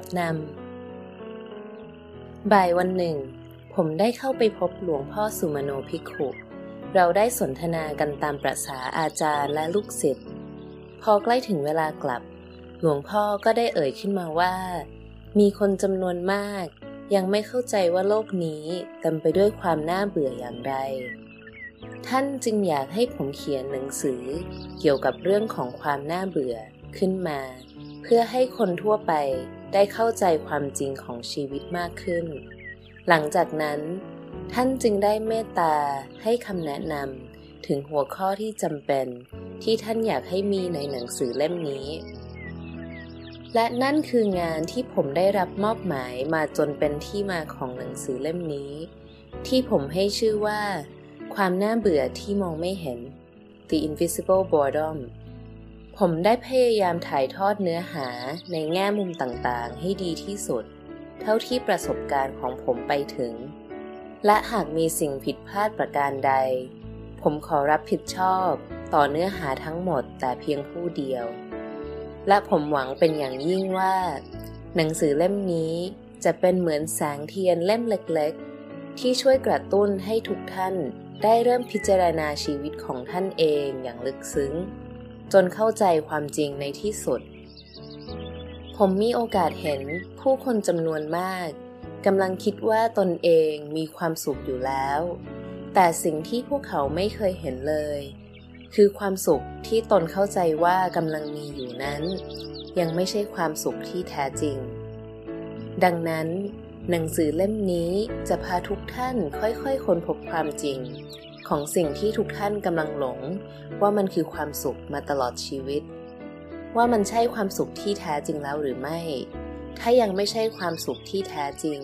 บทนำ บ่ายวันหนึ่ง ผมได้เข้าไปพบหลวงพ่อสุมโนภิขุ เราได้สนทนากันตามประษาอาจารย์และลูกศิษย์ พอใกล้ถึงเวลากลับ หลวงพ่อก็ได้เอ่ยขึ้นมาว่า มีคนจำนวนมาก ยังไม่เข้าใจว่าโลกนี้เต็มไปด้วยความน่าเบื่ออย่างไรท่านจึงอยากให้ผมเขียนหนังสือเกี่ยวกับเรื่องของความน่าเบื่อขึ้นมา พื่อให้คนทั่วไปได้เข้าใจความจริงของชีวิตมากขึ้น หลังจากนั้น ท่านจึงได้เมตตาให้คำแนะนำถึงหัวข้อที่จำเป็น ที่ท่านอยากให้มีในหนังสือเล่มนี้ และนั่นคืองานที่ผมได้รับมอบหมายมาจนเป็นที่มาของหนังสือเล่มนี้ ที่ผมให้ชื่อว่า ความน่าเบื่อที่มองไม่เห็น The Invisible Boredom ผมได้พยายามถ่ายทอดเนื้อหาในแง่มุมต่างๆ ให้ดีที่สุด เท่าที่ประสบการณ์ของผมไปถึง และหากมีสิ่งผิดพลาดประการใด ผมขอรับผิดชอบต่อเนื้อหาทั้งหมดแต่เพียงผู้เดียว และผมหวังเป็นอย่างยิ่งว่า หนังสือเล่มนี้จะเป็นเหมือนแสงเทียนเล่มเล็กๆ ที่ช่วยกระตุ้นให้ทุกท่านได้เริ่มพิจารณาชีวิตของท่านเองอย่างลึกซึ้ง จนเข้าใจความจริงในที่สุด ผมมีโอกาสเห็นผู้คนจำนวนมากกำลังคิดว่าตนเองมีความสุขอยู่แล้ว แต่สิ่งที่พวกเขาไม่เคยเห็นเลย คือความสุขที่ตนเข้าใจว่ากำลังมีอยู่นั้น ยังไม่ใช่ความสุขที่แท้จริง ดังนั้น หนังสือเล่มนี้จะพาทุกท่านค่อยๆค้นพบความจริง ของสิ่งที่ทุกท่านกำลังหลง ว่ามันคือความสุขมาตลอดชีวิต ว่ามันใช่ความสุขที่แท้จริงแล้วหรือไม่ ถ้ายังไม่ใช่ความสุขที่แท้จริง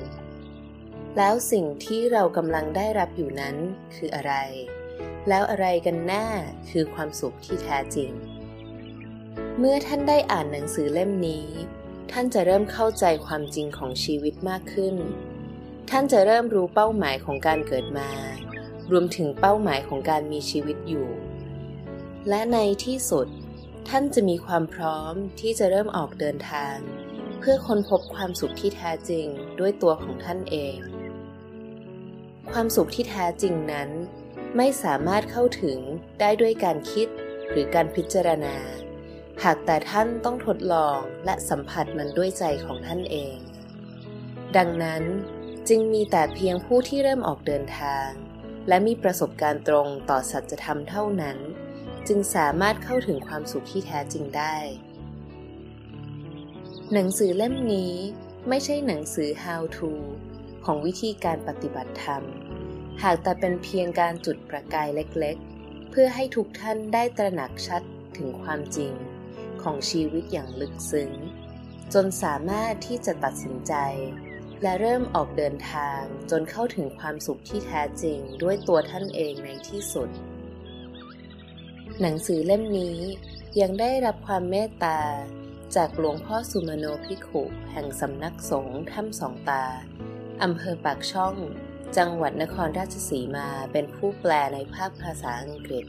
แล้วสิ่งที่เรากำลังได้รับอยู่นั้นคืออะไร แล้วอะไรกันแน่คือความสุขที่แท้จริง เมื่อท่านได้อ่านหนังสือเล่มนี้ ท่านจะเริ่มเข้าใจความจริงของชีวิตมากขึ้น ท่านจะเริ่มรู้เป้าหมายของการเกิดมา รวมถึงเป้าหมายของการมีชีวิตอยู่ และในที่สุด ท่านจะมีความพร้อมที่จะเริ่มออกเดินทาง เพื่อค้นพบความสุขที่แท้จริงด้วยตัวของท่านเอง ความสุขที่แท้จริงนั้น ไม่สามารถเข้าถึงได้ด้วยการคิดหรือการพิจารณา หากแต่ท่านต้องทดลองและสัมผัสมันด้วยใจของท่านเอง ดังนั้นจึงมีแต่เพียงผู้ที่เริ่มออกเดินทาง และมีประสบการณ์ตรงต่อสัจธรรมเท่านั้น จึงสามารถเข้าถึงความสุขที่แท้จริงได้ หนังสือเล่มนี้ไม่ใช่หนังสือ how to ของวิธีการปฏิบัติธรรม หากแต่เป็นเพียงการจุดประกายเล็กๆ เพื่อให้ทุกท่านได้ตระหนักชัดถึงความจริงของชีวิตอย่างลึกซึ้ง จนสามารถที่จะตัดสินใจ และเริ่มออกเดินทางจนเข้าถึงความสุขที่แท้จริงด้วยตัวท่านเองในที่สุด หนังสือเล่มนี้ยังได้รับความเมตตา จากหลวงพ่อสุมโนภิขุแห่งสำนักสงฆ์ถ้ำสองตาอำเภอปากช่อง จังหวัดนครราชสีมาเป็นผู้แปลในภาคภาษาอังกฤษ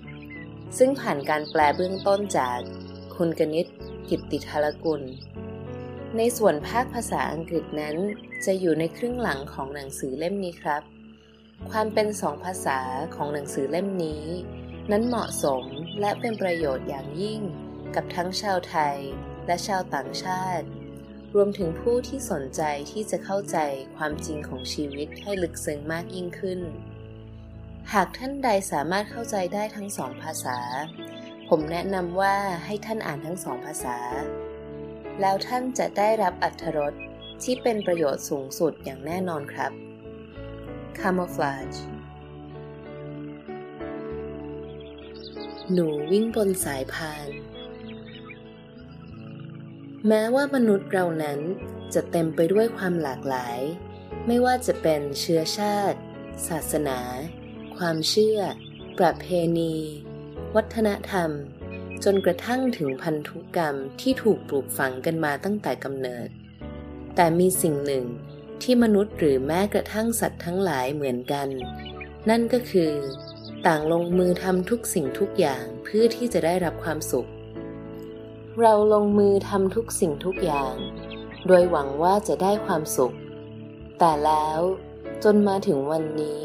ซึ่งผ่านการแปลเบื้องต้นจากคุณกนิษฐ์กิตติธารกุล ในส่วนภาคภาษาอังกฤษนั้น จะอยู่ในครึ่งหลังของหนังสือเล่มนี้ครับ ความเป็นสองภาษาของหนังสือเล่มนี้ นั้นเหมาะสมและเป็นประโยชน์อย่างยิ่งกับทั้งชาวไทยและชาวต่างชาติ รวมถึงผู้ที่สนใจที่จะเข้าใจความจริงของชีวิตให้ลึกซึ้งมากยิ่งขึ้น หากท่านใดสามารถเข้าใจได้ทั้งสองภาษา ผมแนะนำว่าให้ท่านอ่านทั้งสองภาษา แล้วท่านจะได้รับอัธรส ที่เป็นประโยชน์สูงสุดอย่างแน่นอนครับ Camouflage หนูวิ่งบนสายพาน แม้ว่ามนุษย์เรานั้นจะเต็มไปด้วยความหลากหลาย ไม่ว่าจะเป็นเชื้อชาติ ศาสนา ความเชื่อ ประเพณี วัฒนธรรม จนกระทั่งถึงพันธุกรรมที่ถูกปลูกฝังกันมาตั้งแต่กำเนิด แต่มีสิ่งหนึ่งที่มนุษย์หรือแม้กระทั่งสัตว์ทั้งหลายเหมือนกัน นั่นก็คือ ต่างลงมือทำทุกสิ่งทุกอย่างเพื่อที่จะได้รับความสุข เราลงมือทำทุกสิ่งทุกอย่าง โดยหวังว่าจะได้ความสุข แต่แล้วจนมาถึงวันนี้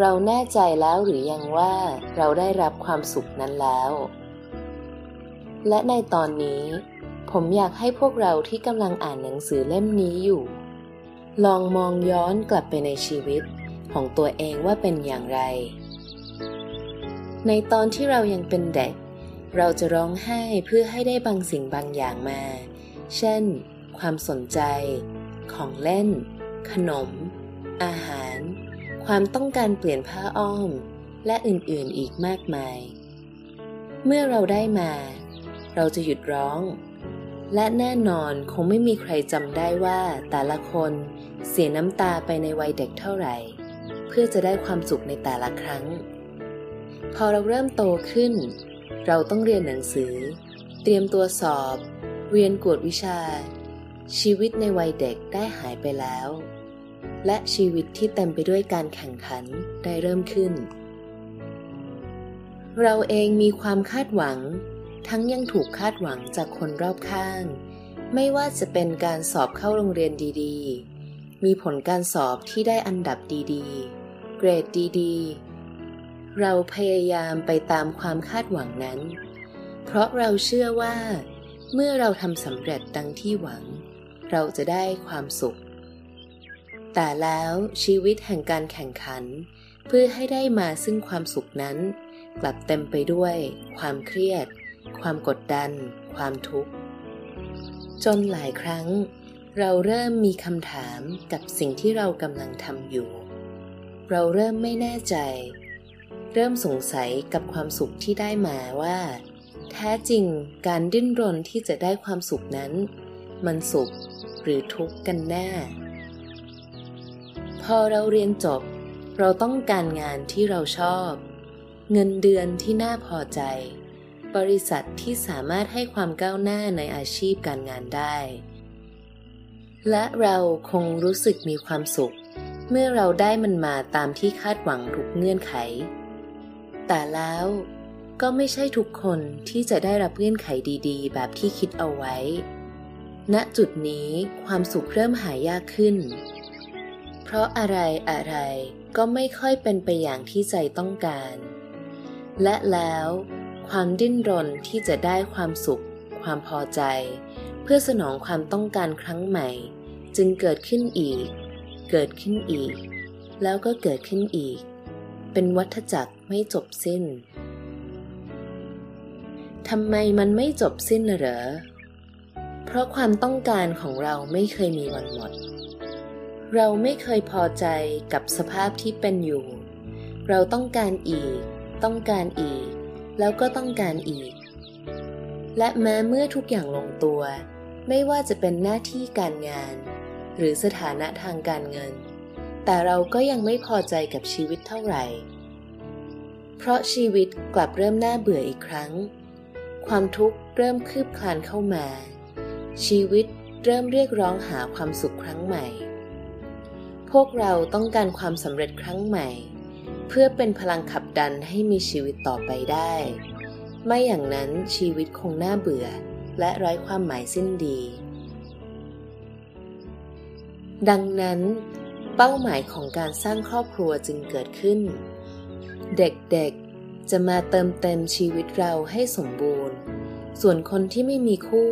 เราแน่ใจแล้วหรือยังว่าเราได้รับความสุขนั้นแล้ว และในตอนนี้ ผมอยากให้พวกเราที่กำลังอ่านหนังสือเล่มนี้อยู่ ลองมองย้อนกลับไปในชีวิตของตัวเองว่าเป็นอย่างไร ในตอนที่เรายังเป็นเด็ก เราจะร้องไห้เพื่อให้ได้บางสิ่งบางอย่างมา เช่น ความสนใจ ของเล่น ขนม อาหาร ความต้องการเปลี่ยนผ้าอ้อม และอื่นๆอีกมากมาย เมื่อเราได้มา เราจะหยุดร้อง และแน่นอนคงไม่มีใครจำได้ว่าแต่ละคนเสียน้ำตาไปในวัยเด็กเท่าไหร่ เพื่อจะได้ความสุขในแต่ละครั้ง พอเราเริ่มโตขึ้น เราต้องเรียนหนังสือ เตรียมตัวสอบ เรียนกวดวิชา ชีวิตในวัยเด็กได้หายไปแล้ว และชีวิตที่เต็มไปด้วยการแข่งขันได้เริ่มขึ้น เราเองมีความคาดหวัง ทั้งยังถูกคาดหวังจากคนรอบข้าง ไม่ว่าจะเป็นการสอบเข้าโรงเรียนดีๆ มีผลการสอบที่ได้อันดับดีๆ เกรดดีๆ เราพยายามไปตามความคาดหวังนั้น เพราะเราเชื่อว่า เมื่อเราทำสำเร็จดังที่หวัง เราจะได้ความสุข แต่แล้วชีวิตแห่งการแข่งขัน เพื่อให้ได้มาซึ่งความสุขนั้น กลับเต็มไปด้วยความเครียด ความกดดัน ความทุกข์ จนหลายครั้ง เราเริ่มมีคำถามกับสิ่งที่เรากำลังทำอยู่ เราเริ่มไม่แน่ใจ เริ่มสงสัยกับความสุขที่ได้มาว่า แท้จริงการดิ้นรนที่จะได้ความสุขนั้น มันสุขหรือทุกข์กันแน่ พอเราเรียนจบ เราต้องการงานที่เราชอบ เงินเดือนที่น่าพอใจ บริษัทที่สามารถให้ความก้าวหน้าในอาชีพการงานได้ และเราคงรู้สึกมีความสุข เมื่อเราได้มันมาตามที่คาดหวังทุกเงื่อนไข แต่แล้วก็ไม่ใช่ทุกคนที่จะได้รับเงื่อนไขดีๆ แบบที่คิดเอาไว้ ณจุดนี้ความสุขเริ่มหายากขึ้น เพราะอะไรอะไรก็ไม่ค่อยเป็นไปอย่างที่ใจต้องการ และแล้ว ความดิ้นรนที่จะได้ความสุข ความพอใจ เพื่อสนองความต้องการครั้งใหม่ จึงเกิดขึ้นอีก เกิดขึ้นอีก แล้วก็เกิดขึ้นอีก เป็นวัฏจักรไม่จบสิ้นทำไมมันไม่จบสิ้นเหรอ เพราะความต้องการของเราไม่เคยมีวันหมด เราไม่เคยพอใจกับสภาพที่เป็นอยู่ เราต้องการอีก ต้องการอีก แล้วก็ต้องการอีก และแม้เมื่อทุกอย่างลงตัว ไม่ว่าจะเป็นหน้าที่การงาน หรือสถานะทางการเงิน แต่เราก็ยังไม่พอใจกับชีวิตเท่าไหร่ เพราะชีวิตกลับเริ่มน่าเบื่ออีกครั้ง ความทุกข์เริ่มคืบคลานเข้ามา ชีวิตเริ่มเรียกร้องหาความสุขครั้งใหม่ พวกเราต้องการความสำเร็จครั้งใหม่ พื่อเป็นพลังขับดันให้มีชีวิตต่อไปได้ ไม่อย่างนั้นชีวิตคงน่าเบื่อ และไร้ความหมายสิ้นดี ดังนั้น เป้าหมายของการสร้างครอบครัวจึงเกิดขึ้น เด็กๆจะมาเติมเต็มชีวิตเราให้สมบูรณ์ ส่วนคนที่ไม่มีคู่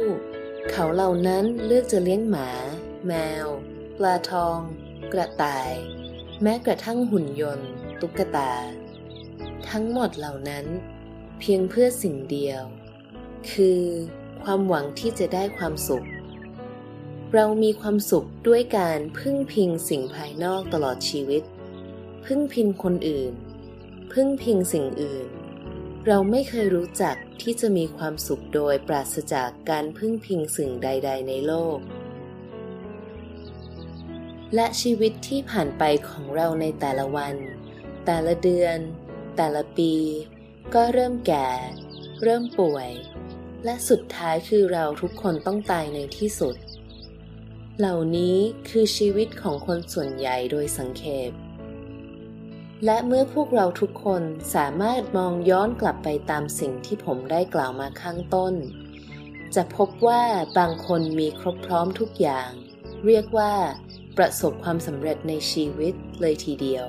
เขาเหล่านั้นเลือกจะเลี้ยงหมา แมว ปลาทอง กระต่าย แม้กระทั่งหุ่นยนต์ ตุ๊กตา ทั้งหมดเหล่านั้น เพียงเพื่อสิ่งเดียว คือความหวังที่จะได้ความสุข เรามีความสุขด้วยการพึ่งพิงสิ่งภายนอกตลอดชีวิต พึ่งพิงคนอื่น พึ่งพิงสิ่งอื่น เราไม่เคยรู้จักที่จะมีความสุขโดยปราศจากการพึ่งพิงสิ่งใด ๆ ในโลก และชีวิตที่ผ่านไปของเราในแต่ละวัน แต่ละเดือน แต่ละปี ก็เริ่มแก่ เริ่มป่วย และสุดท้ายคือเราทุกคนต้องตายในที่สุด เหล่านี้คือชีวิตของคนส่วนใหญ่โดยสังเขปและเมื่อพวกเราทุกคนสามารถมองย้อนกลับไปตามสิ่งที่ผมได้กล่าวมาข้างต้น จะพบว่าบางคนมีครบพร้อมทุกอย่าง เรียกว่า ประสบความสำเร็จในชีวิตเลยทีเดียว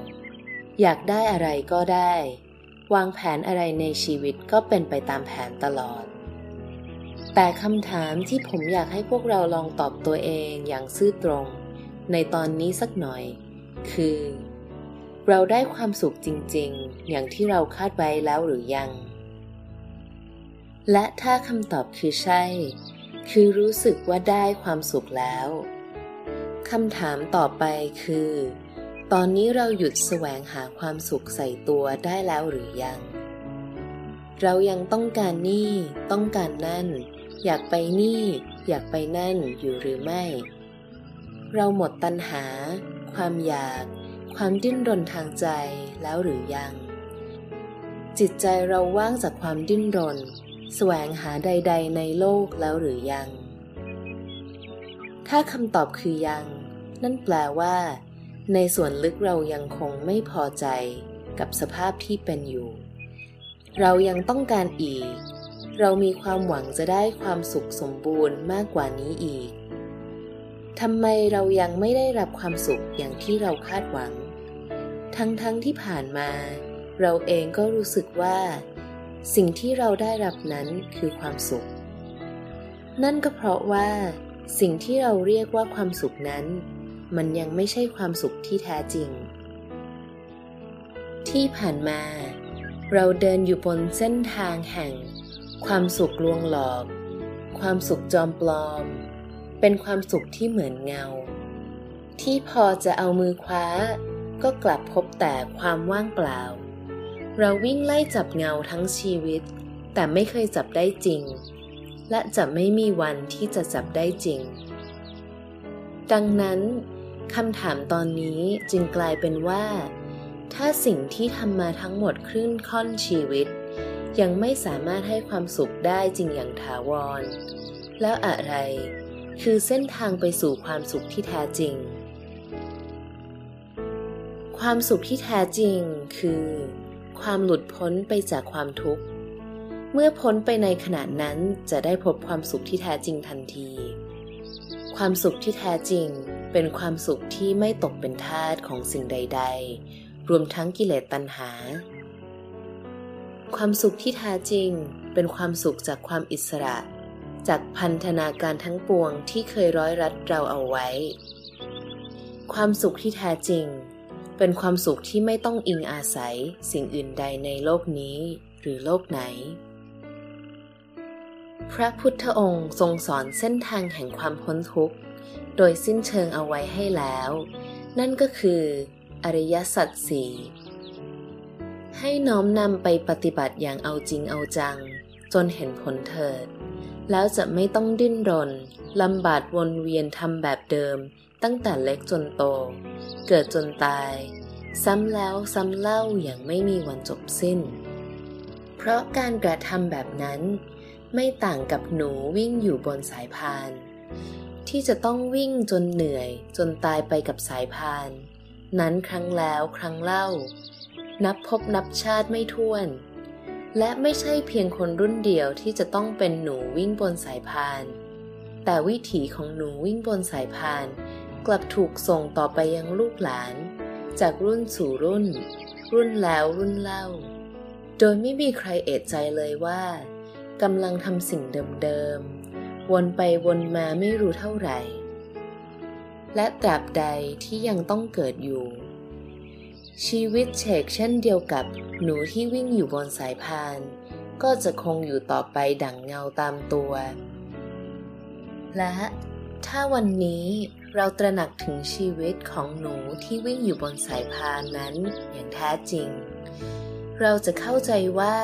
อยากได้อะไรก็ได้ วางแผนอะไรในชีวิตก็เป็นไปตามแผนตลอด แต่คำถามที่ผมอยากให้พวกเราลองตอบตัวเองอย่างซื่อตรง ในตอนนี้สักหน่อย คือ เราได้ความสุขจริง ๆ อย่างที่เราคาดไว้แล้วหรือยัง และถ้าคำตอบคือใช่ คือรู้สึกว่าได้ความสุขแล้วคำถามต่อไปคือ ตอนนี้เราหยุดแสวงหาความสุขใส่ตัวได้แล้วหรือยัง เรายังต้องการนี่ ต้องการนั่น อยากไปนี่ อยากไปนั่นอยู่หรือไม่ เราหมดตัณหา ความอยาก ความดิ้นรนทางใจแล้วหรือยัง จิตใจเราว่างจากความดิ้นรน แสวงหาใด ๆ ในโลกแล้วหรือยัง ถ้าคำตอบคือยัง นั่นแปลว่า ในส่วนลึกเรายังคงไม่พอใจกับสภาพที่เป็นอยู่ เรายังต้องการอีก เรามีความหวังจะได้ความสุขสมบูรณ์มากกว่านี้อีกทำไมเรายังไม่ได้รับความสุขอย่างที่เราคาดหวัง ทั้งๆทที่ผ่านมา เราเองก็รู้สึกว่า สิ่งที่เราได้รับนั้นคือความสุข นั่นก็เพราะว่า สิ่งที่เราเรียกว่าความสุขนั้น มันยังไม่ใช่ความสุขที่แท้จริง ที่ผ่านมา เราเดินอยู่บนเส้นทางแห่ง ความสุขลวงหลอก ความสุขจอมปลอม เป็นความสุขที่เหมือนเงา ที่พอจะเอามือคว้า ก็กลับพบแต่ความว่างเปล่า เราวิ่งไล่จับเงาทั้งชีวิต แต่ไม่เคยจับได้จริง และจะไม่มีวันที่จะจับได้จริงดังนั้น คำถามตอนนี้จึงกลายเป็นว่า ถ้าสิ่งที่ทำมาทั้งหมดครึ่งค่อนชีวิต ยังไม่สามารถให้ความสุขได้จริงอย่างถาวร แล้วอะไรคือเส้นทางไปสู่ความสุขที่แท้จริง ความสุขที่แท้จริงคือ ความหลุดพ้นไปจากความทุกข์ เมื่อพ้นไปในขณะนั้นจะได้พบความสุขที่แท้จริงทันที ความสุขที่แท้จริง เป็นความสุขที่ไม่ตกเป็นทาสของสิ่งใด ๆ รวมทั้งกิเลสตัณหา ความสุขที่แท้จริงเป็นความสุขจากความอิสระ จากพันธนาการทั้งปวงที่เคยร้อยรัดเราเอาไว้ ความสุขที่แท้จริง เป็นความสุขที่ไม่ต้องอิงอาศัยสิ่งอื่นใดในโลกนี้หรือโลกไหน พระพุทธองค์ทรงสอนเส้นทางแห่งความพ้นทุกข์ โดยสิ้นเชิงเอาไว้ให้แล้ว นั่นก็คือ อริยสัจสี่ให้น้อมนำไปปฏิบัติอย่างเอาจริงเอาจัง จนเห็นผลเถิด แล้วจะไม่ต้องดิ้นรนลำบากวนเวียนทำแบบเดิม ตั้งแต่เล็กจนโต เกิดจนตาย ซ้ำแล้วซ้ำเล่าอย่างไม่มีวันจบสิ้น เพราะการกระทำแบบนั้น ไม่ต่างกับหนูวิ่งอยู่บนสายพาน ที่จะต้องวิ่งจนเหนื่อย จนตายไปกับสายพาน นั้นครั้งแล้วครั้งเล่า นับพบนับชาติไม่ท้วน และไม่ใช่เพียงคนรุ่นเดียวที่จะต้องเป็นหนูวิ่งบนสายพาน แต่วิถีของหนูวิ่งบนสายพาน กลับถูกส่งต่อไปยังลูกหลาน จากรุ่นสู่รุ่น รุ่นแล้วรุ่นเล่า โดยไม่มีใครเอะใจเลยว่ากำลังทำสิ่งเดิม วนไปวนมาไม่รู้เท่าไหร่ และตราบใดที่ยังต้องเกิดอยู่ ชีวิตเฉกเช่นเดียวกับหนูที่วิ่งอยู่บนสายพาน ก็จะคงอยู่ต่อไปดั่งเงาตามตัว และถ้าวันนี้เราตระหนักถึงชีวิตของหนูที่วิ่งอยู่บนสายพานนั้นอย่างแท้จริง เราจะเข้าใจว่า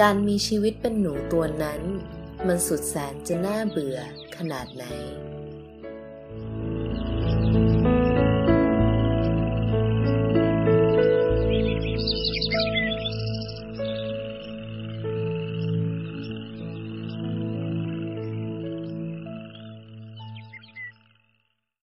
การมีชีวิตเป็นหนูตัวนั้น มันสุดแสนจะน่าเบื่อขนาดไหน